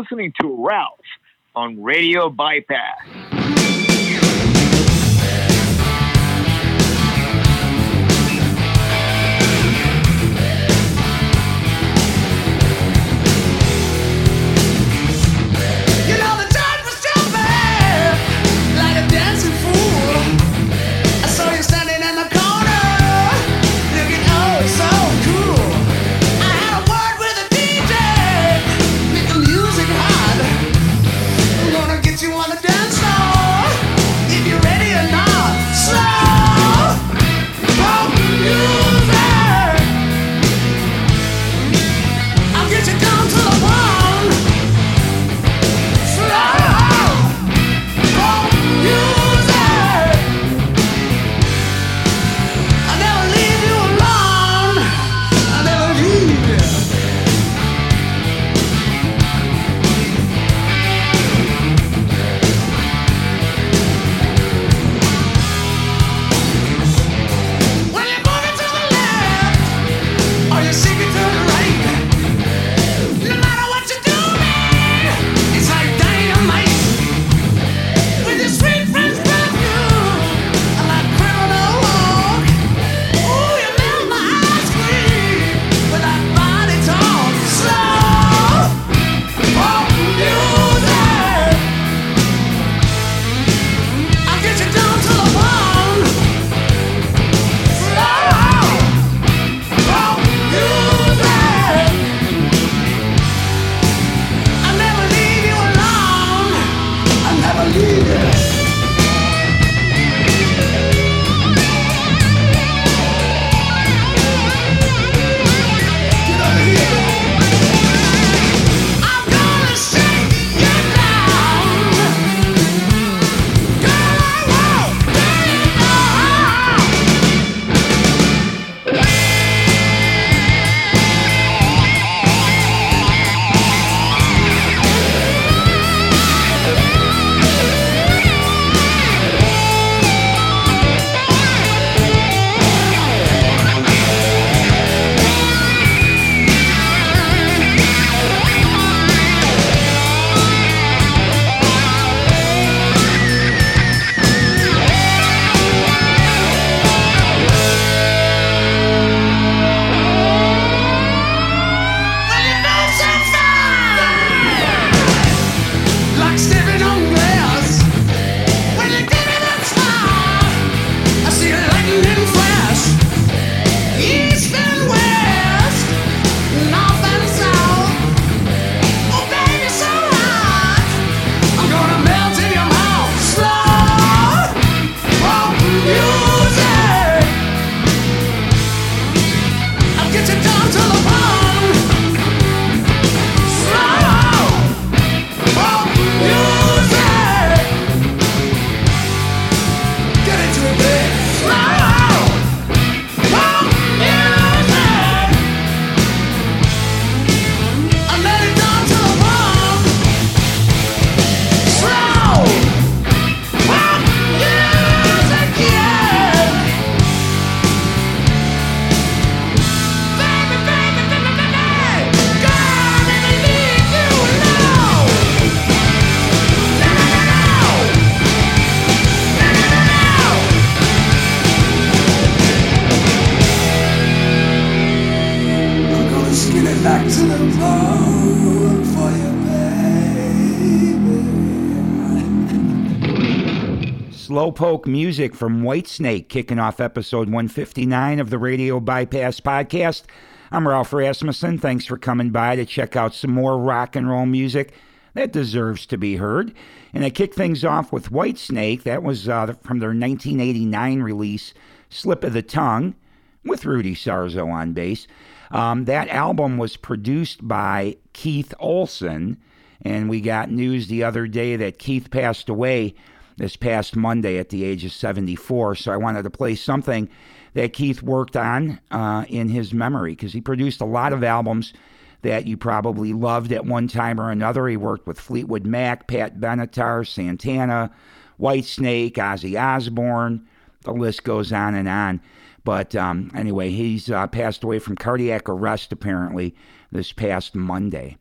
listening to Ralph on Radio Bypass. Slowpoke music from Whitesnake kicking off episode 159 of the Radio Bypass podcast. I'm Ralph Rasmussen. Thanks for coming by to check out some more rock and roll music that deserves to be heard. And I kick things off with Whitesnake. That was uh, from their 1989 release, Slip of the Tongue, with Rudy Sarzo on bass. Um, that album was produced by Keith Olsen, and we got news the other day that Keith passed away this past Monday at the age of 74. So I wanted to play something that Keith worked on uh, in his memory because he produced a lot of albums that you probably loved at one time or another. He worked with Fleetwood Mac, Pat Benatar, Santana, Whitesnake, Ozzy Osbourne. The list goes on and on. But um, anyway, he's uh, passed away from cardiac arrest apparently this past Monday.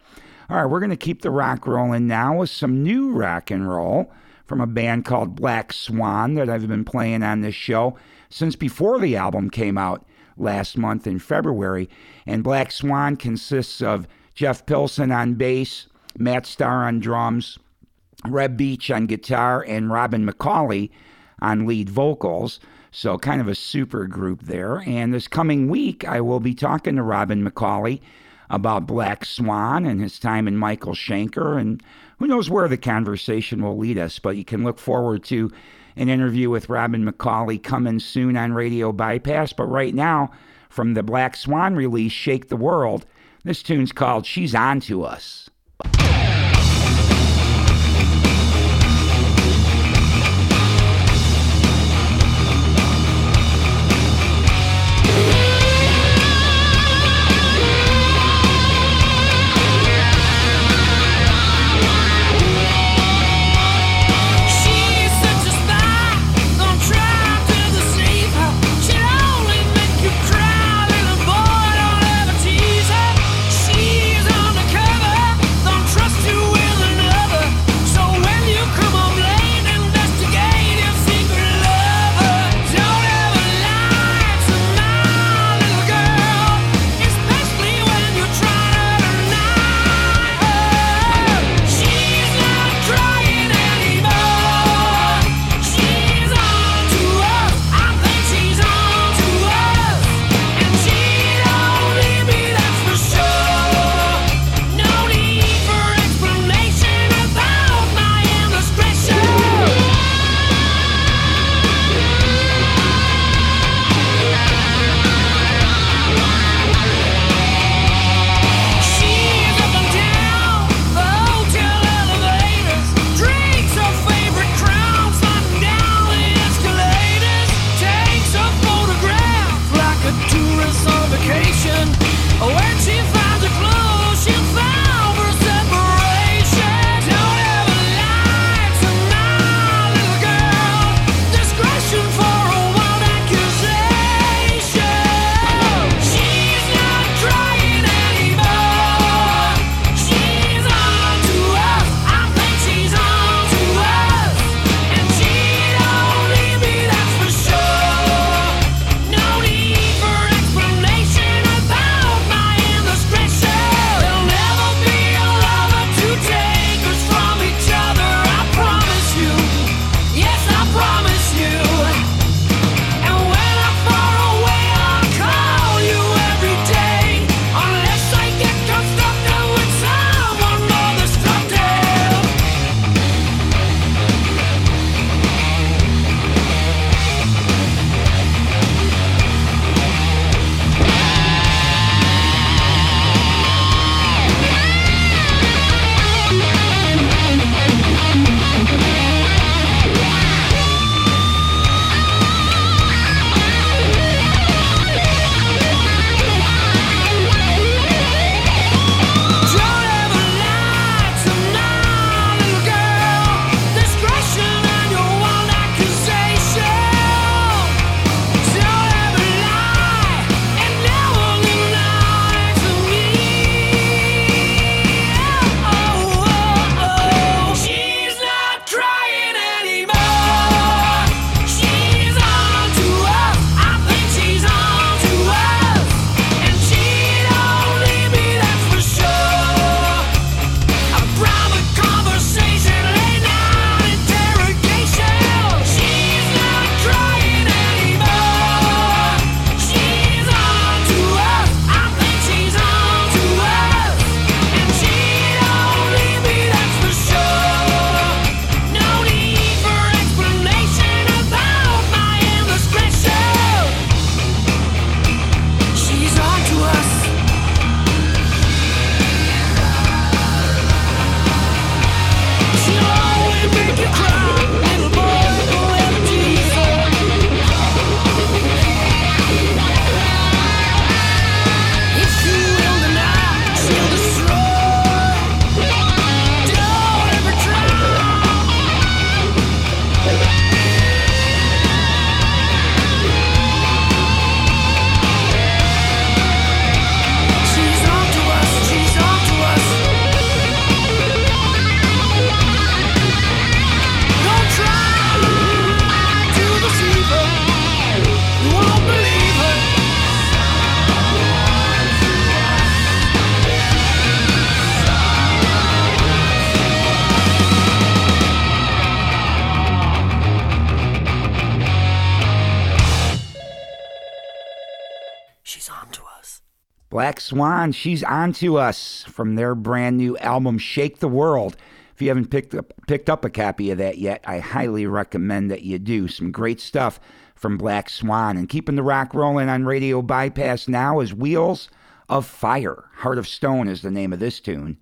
All right, we're going to keep the rock rolling now with some new rock and roll from a band called Black Swan that I've been playing on this show since before the album came out last month in February. And Black Swan consists of Jeff Pilson on bass, Matt Starr on drums, Reb Beach on guitar, and Robin McAuley on lead vocals. So, kind of a super group there. And this coming week, I will be talking to Robin McAuley about Black Swan and his time in Michael Schenker. And who knows where the conversation will lead us, but you can look forward to an interview with Robin McAuley coming soon on Radio Bypass. But right now, from the Black Swan release, Shake the World, this tune's called She's On to Us. Black Swan, she's on to us from their brand new album Shake the World. If you haven't picked up picked up a copy of that yet, I highly recommend that you do. Some great stuff from Black Swan. And keeping the rock rolling on Radio Bypass now is Wheels of Fire. Heart of Stone is the name of this tune.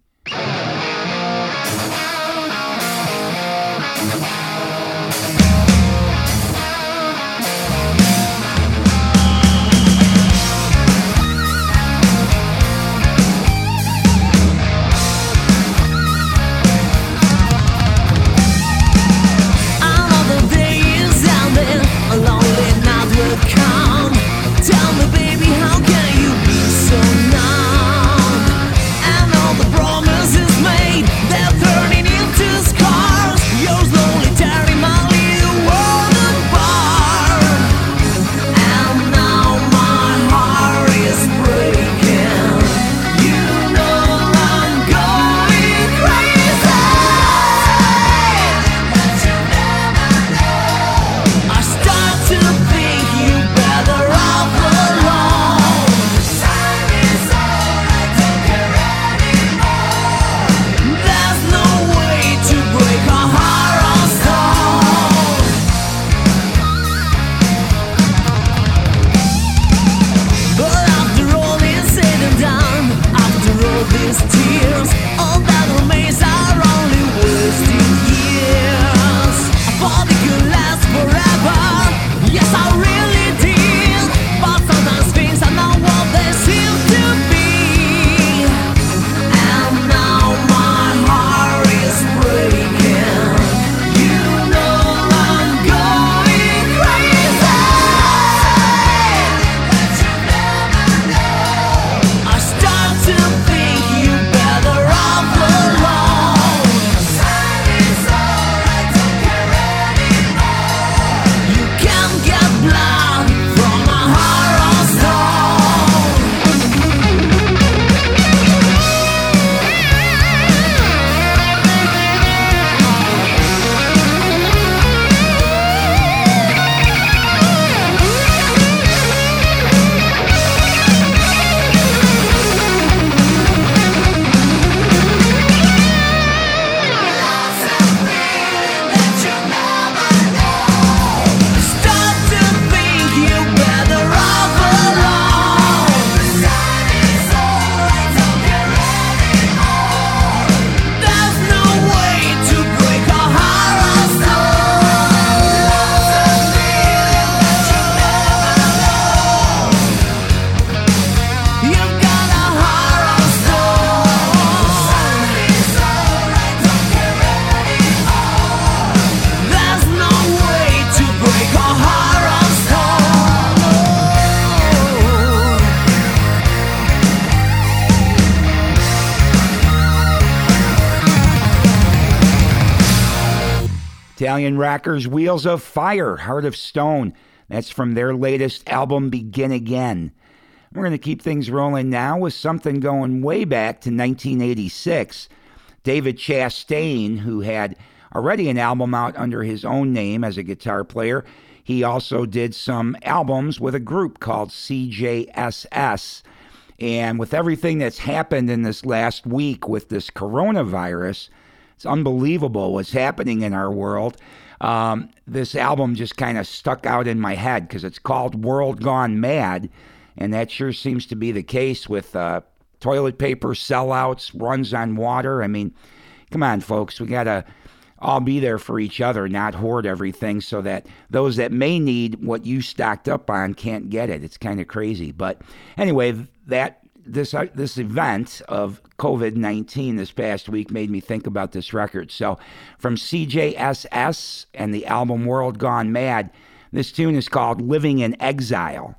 Italian rockers Wheels of Fire, Heart of Stone. That's from their latest album, Begin Again. We're going to keep things rolling now with something going way back to 1986. David Chastain, who had already an album out under his own name as a guitar player, he also did some albums with a group called CJSS. And with everything that's happened in this last week with this coronavirus, it's unbelievable what's happening in our world. Um, this album just kind of stuck out in my head because it's called World Gone Mad, and that sure seems to be the case with uh, toilet paper sellouts, runs on water. I mean, come on, folks, we got to all be there for each other, not hoard everything so that those that may need what you stocked up on can't get it. It's kind of crazy. But anyway, that this uh, this event of COVID nineteen this past week made me think about this record. So, from CJSS and the album World Gone Mad, this tune is called "Living in Exile."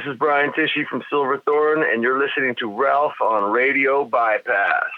This is Brian Tichy from Silverthorne, and you're listening to Ralph on Radio Bypass.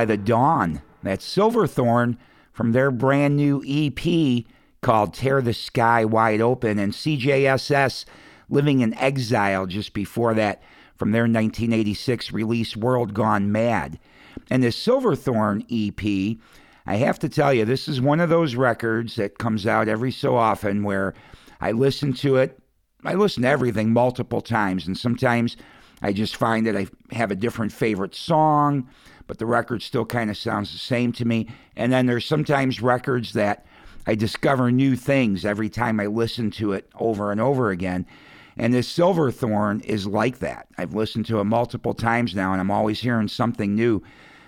By the Dawn. That's Silverthorne from their brand new EP called Tear the Sky Wide Open, and CJSS Living in Exile just before that from their 1986 release World Gone Mad. And the Silverthorne EP, I have to tell you, this is one of those records that comes out every so often where I listen to it. I listen to everything multiple times, and sometimes I just find that I have a different favorite song, but the record still kind of sounds the same to me. And then there's sometimes records that I discover new things every time I listen to it over and over again. And this Silverthorne is like that. I've listened to it multiple times now, and I'm always hearing something new.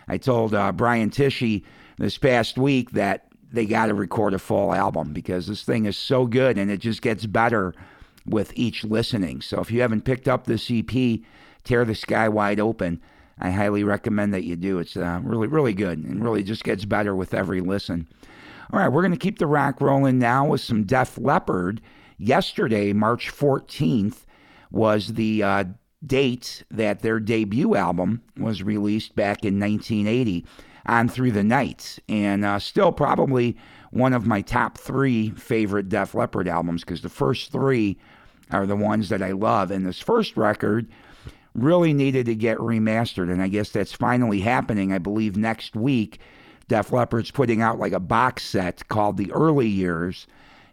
I told uh, Brian Tichy this past week that they got to record a full album because this thing is so good and it just gets better with each listening. So if you haven't picked up this EP, Tear the Sky Wide Open, I highly recommend that you do. It's uh, really, really good and really just gets better with every listen. All right, we're going to keep the rock rolling now with some Def Leppard. Yesterday, March 14th, was the uh, date that their debut album was released back in 1980 on Through the Night. And uh, still probably one of my top three favorite Def Leppard albums because the first three are the ones that I love. And this first record really needed to get remastered. And I guess that's finally happening, I believe, next week. Def Leppard's putting out like a box set called The Early Years,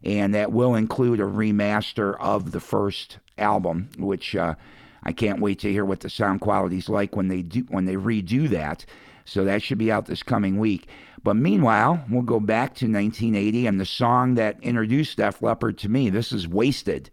and that will include a remaster of the first album, which uh, I can't wait to hear what the sound quality's like when they do when they redo that. So that should be out this coming week. But meanwhile, we'll go back to 1980 and the song that introduced Def Leppard to me. This is Wasted.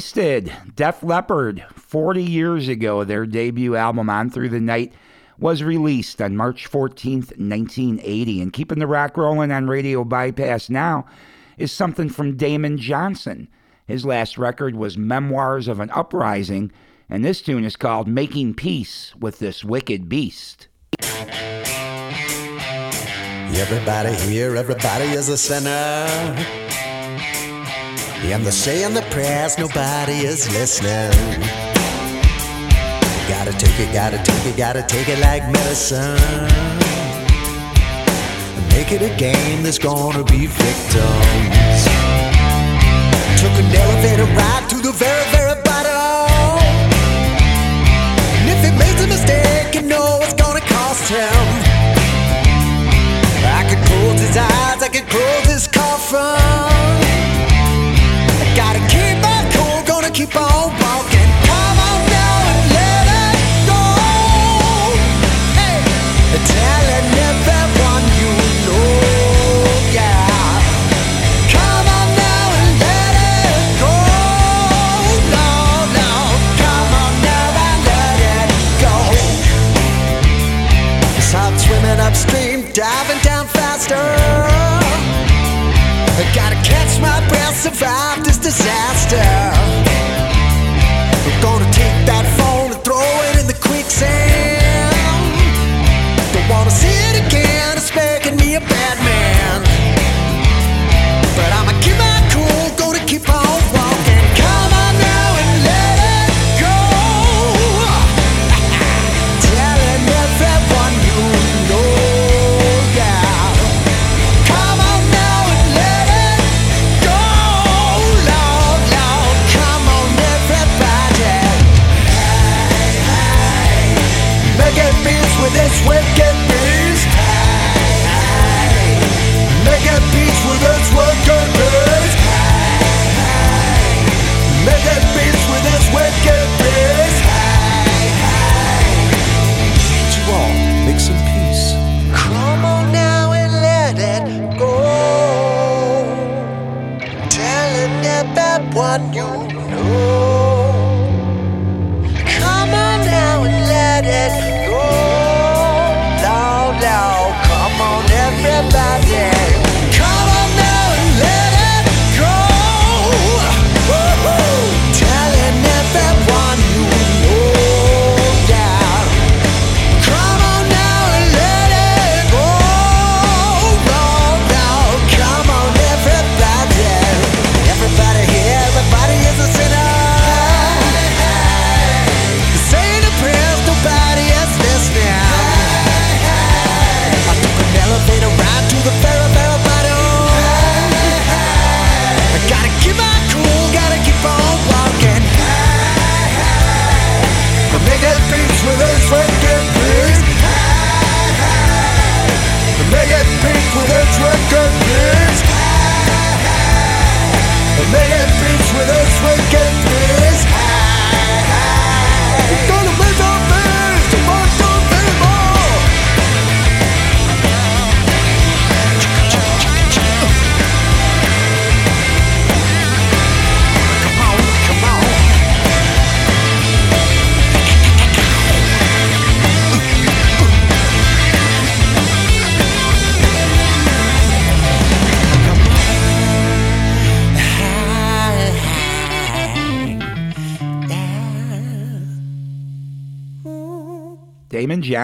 Wasted, Def Leppard, 40 years ago, their debut album On Through the Night was released on March 14th, 1980. And keeping the rock rolling on Radio Bypass now is something from Damon Johnson. His last record was Memoirs of an Uprising, and this tune is called Making Peace with This Wicked Beast. Everybody here, everybody is a sinner. And they're saying the prayers, nobody is listening. Gotta take it, gotta take it, gotta take it like medicine. Make it a game, there's gonna be victims. Took an elevator ride to the very, very bottom. And if he makes a mistake, you know it's gonna cost him. I could close his eyes, I could close his coffin. Keep on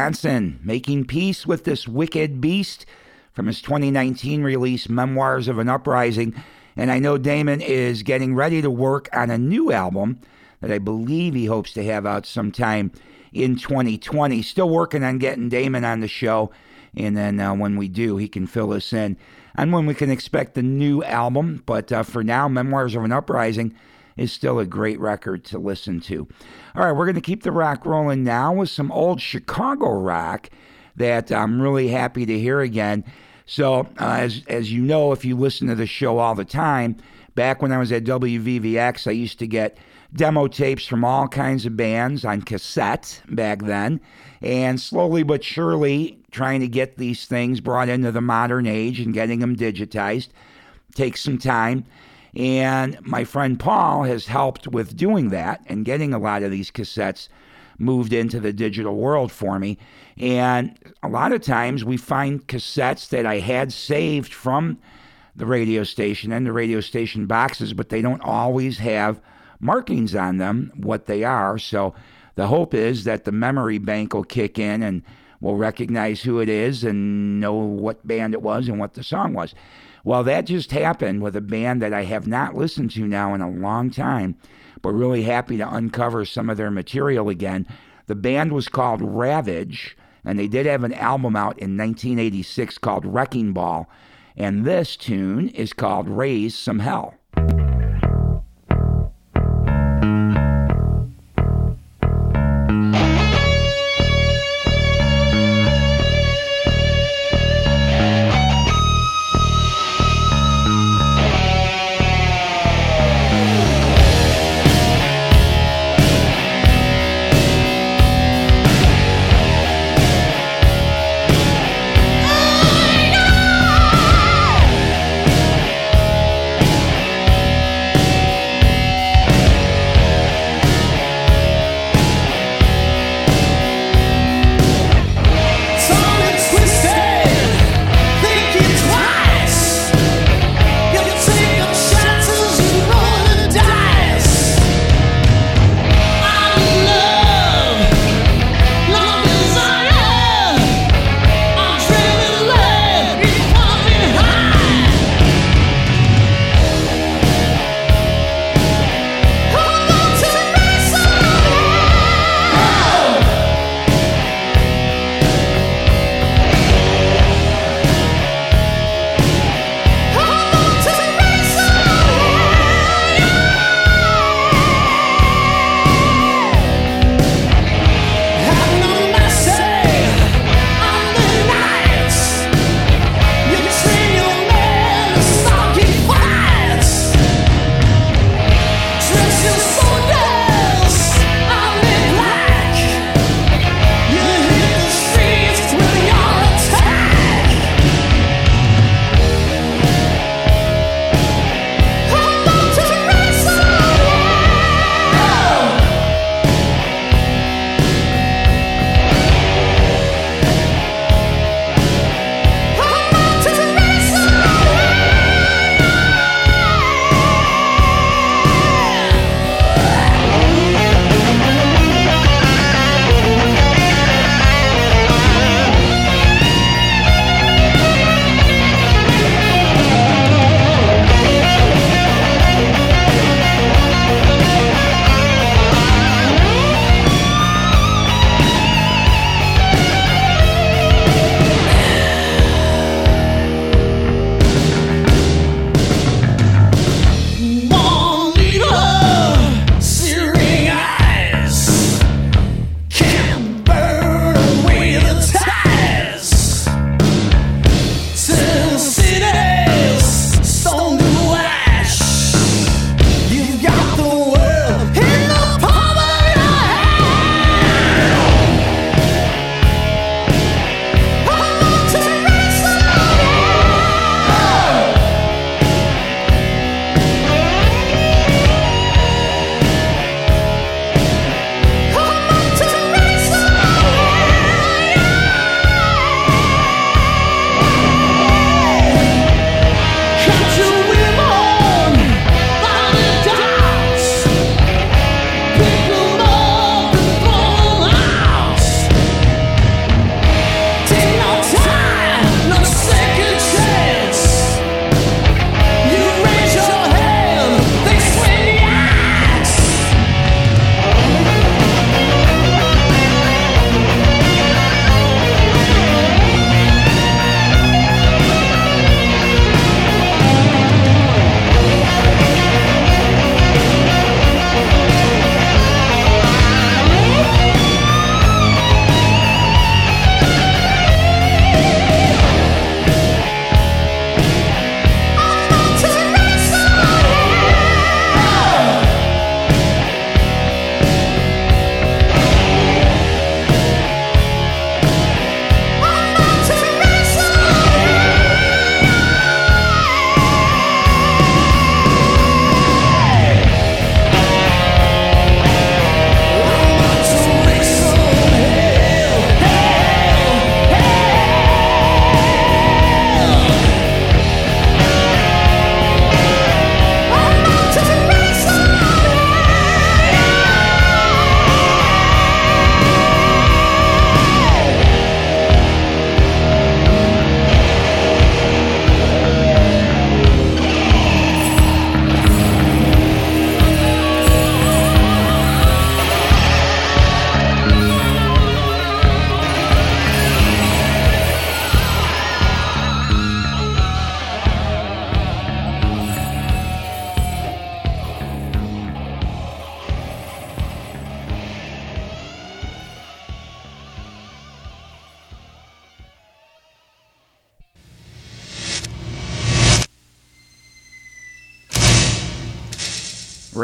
Johnson making peace with this wicked beast from his 2019 release, Memoirs of an Uprising. And I know Damon is getting ready to work on a new album that I believe he hopes to have out sometime in 2020. Still working on getting Damon on the show. And then uh, when we do, he can fill us in on when we can expect the new album. But uh, for now, Memoirs of an Uprising is still a great record to listen to. All right, we're going to keep the rock rolling now with some old Chicago rock that I'm really happy to hear again. So, uh, as, as you know, if you listen to the show all the time, back when I was at WVVX, I used to get demo tapes from all kinds of bands on cassette back then. And slowly but surely, trying to get these things brought into the modern age and getting them digitized takes some time. And my friend Paul has helped with doing that and getting a lot of these cassettes moved into the digital world for me. And a lot of times we find cassettes that I had saved from the radio station and the radio station boxes, but they don't always have markings on them what they are. So the hope is that the memory bank will kick in and we'll recognize who it is and know what band it was and what the song was. Well, that just happened with a band that I have not listened to now in a long time, but really happy to uncover some of their material again. The band was called Ravage, and they did have an album out in 1986 called Wrecking Ball. And this tune is called Raise Some Hell.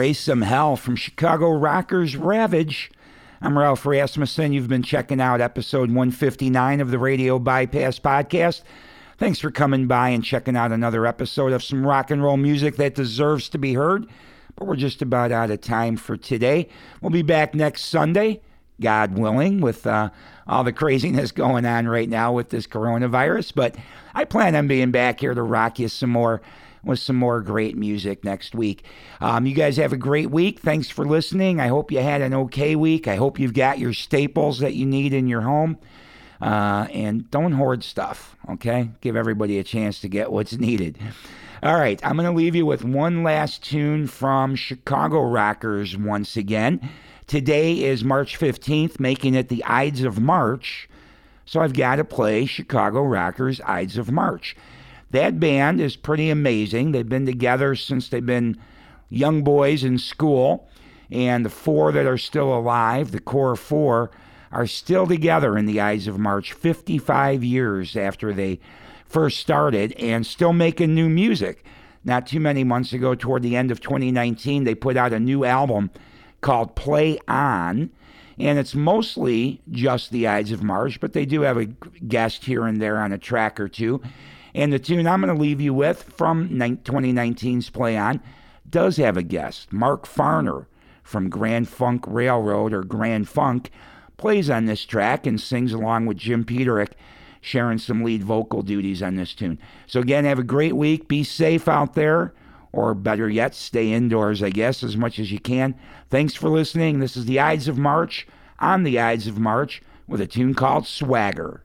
Raise Some Hell from Chicago Rockers Ravage. I'm Ralph Rasmussen. You've been checking out episode 159 of the Radio Bypass Podcast. Thanks for coming by and checking out another episode of some rock and roll music that deserves to be heard. But we're just about out of time for today. We'll be back next Sunday, God willing, with uh, all the craziness going on right now with this coronavirus. But I plan on being back here to rock you some more with some more great music next week. Um, you guys have a great week. Thanks for listening. I hope you had an okay week. I hope you've got your staples that you need in your home. Uh, and don't hoard stuff, okay? Give everybody a chance to get what's needed. All right, I'm going to leave you with one last tune from Chicago Rockers once again. Today is March 15th, making it the Ides of March. So I've got to play Chicago Rockers Ides of March. That band is pretty amazing. They've been together since they've been young boys in school. And the four that are still alive, the core four, are still together in the Ides of March 55 years after they first started and still making new music. Not too many months ago, toward the end of 2019, they put out a new album called Play On. And it's mostly just the Ides of March, but they do have a guest here and there on a track or two. And the tune I'm going to leave you with from 2019's Play On does have a guest. Mark Farner from Grand Funk Railroad or Grand Funk plays on this track and sings along with Jim Peterick, sharing some lead vocal duties on this tune. So, again, have a great week. Be safe out there, or better yet, stay indoors, I guess, as much as you can. Thanks for listening. This is the Ides of March on the Ides of March with a tune called Swagger.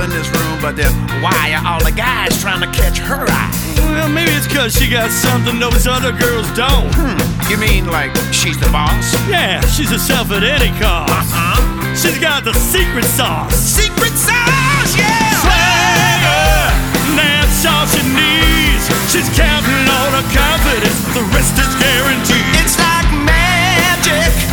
in this room, but then why are all the guys trying to catch her eye? Well, maybe it's because she got something those other girls don't. Hmm. You mean like she's the boss? Yeah, she's herself at any cost. Uh-huh. She's got the secret sauce. Secret sauce, yeah! Swagger, that's all she needs. She's counting on her confidence, the rest is guaranteed. It's like magic.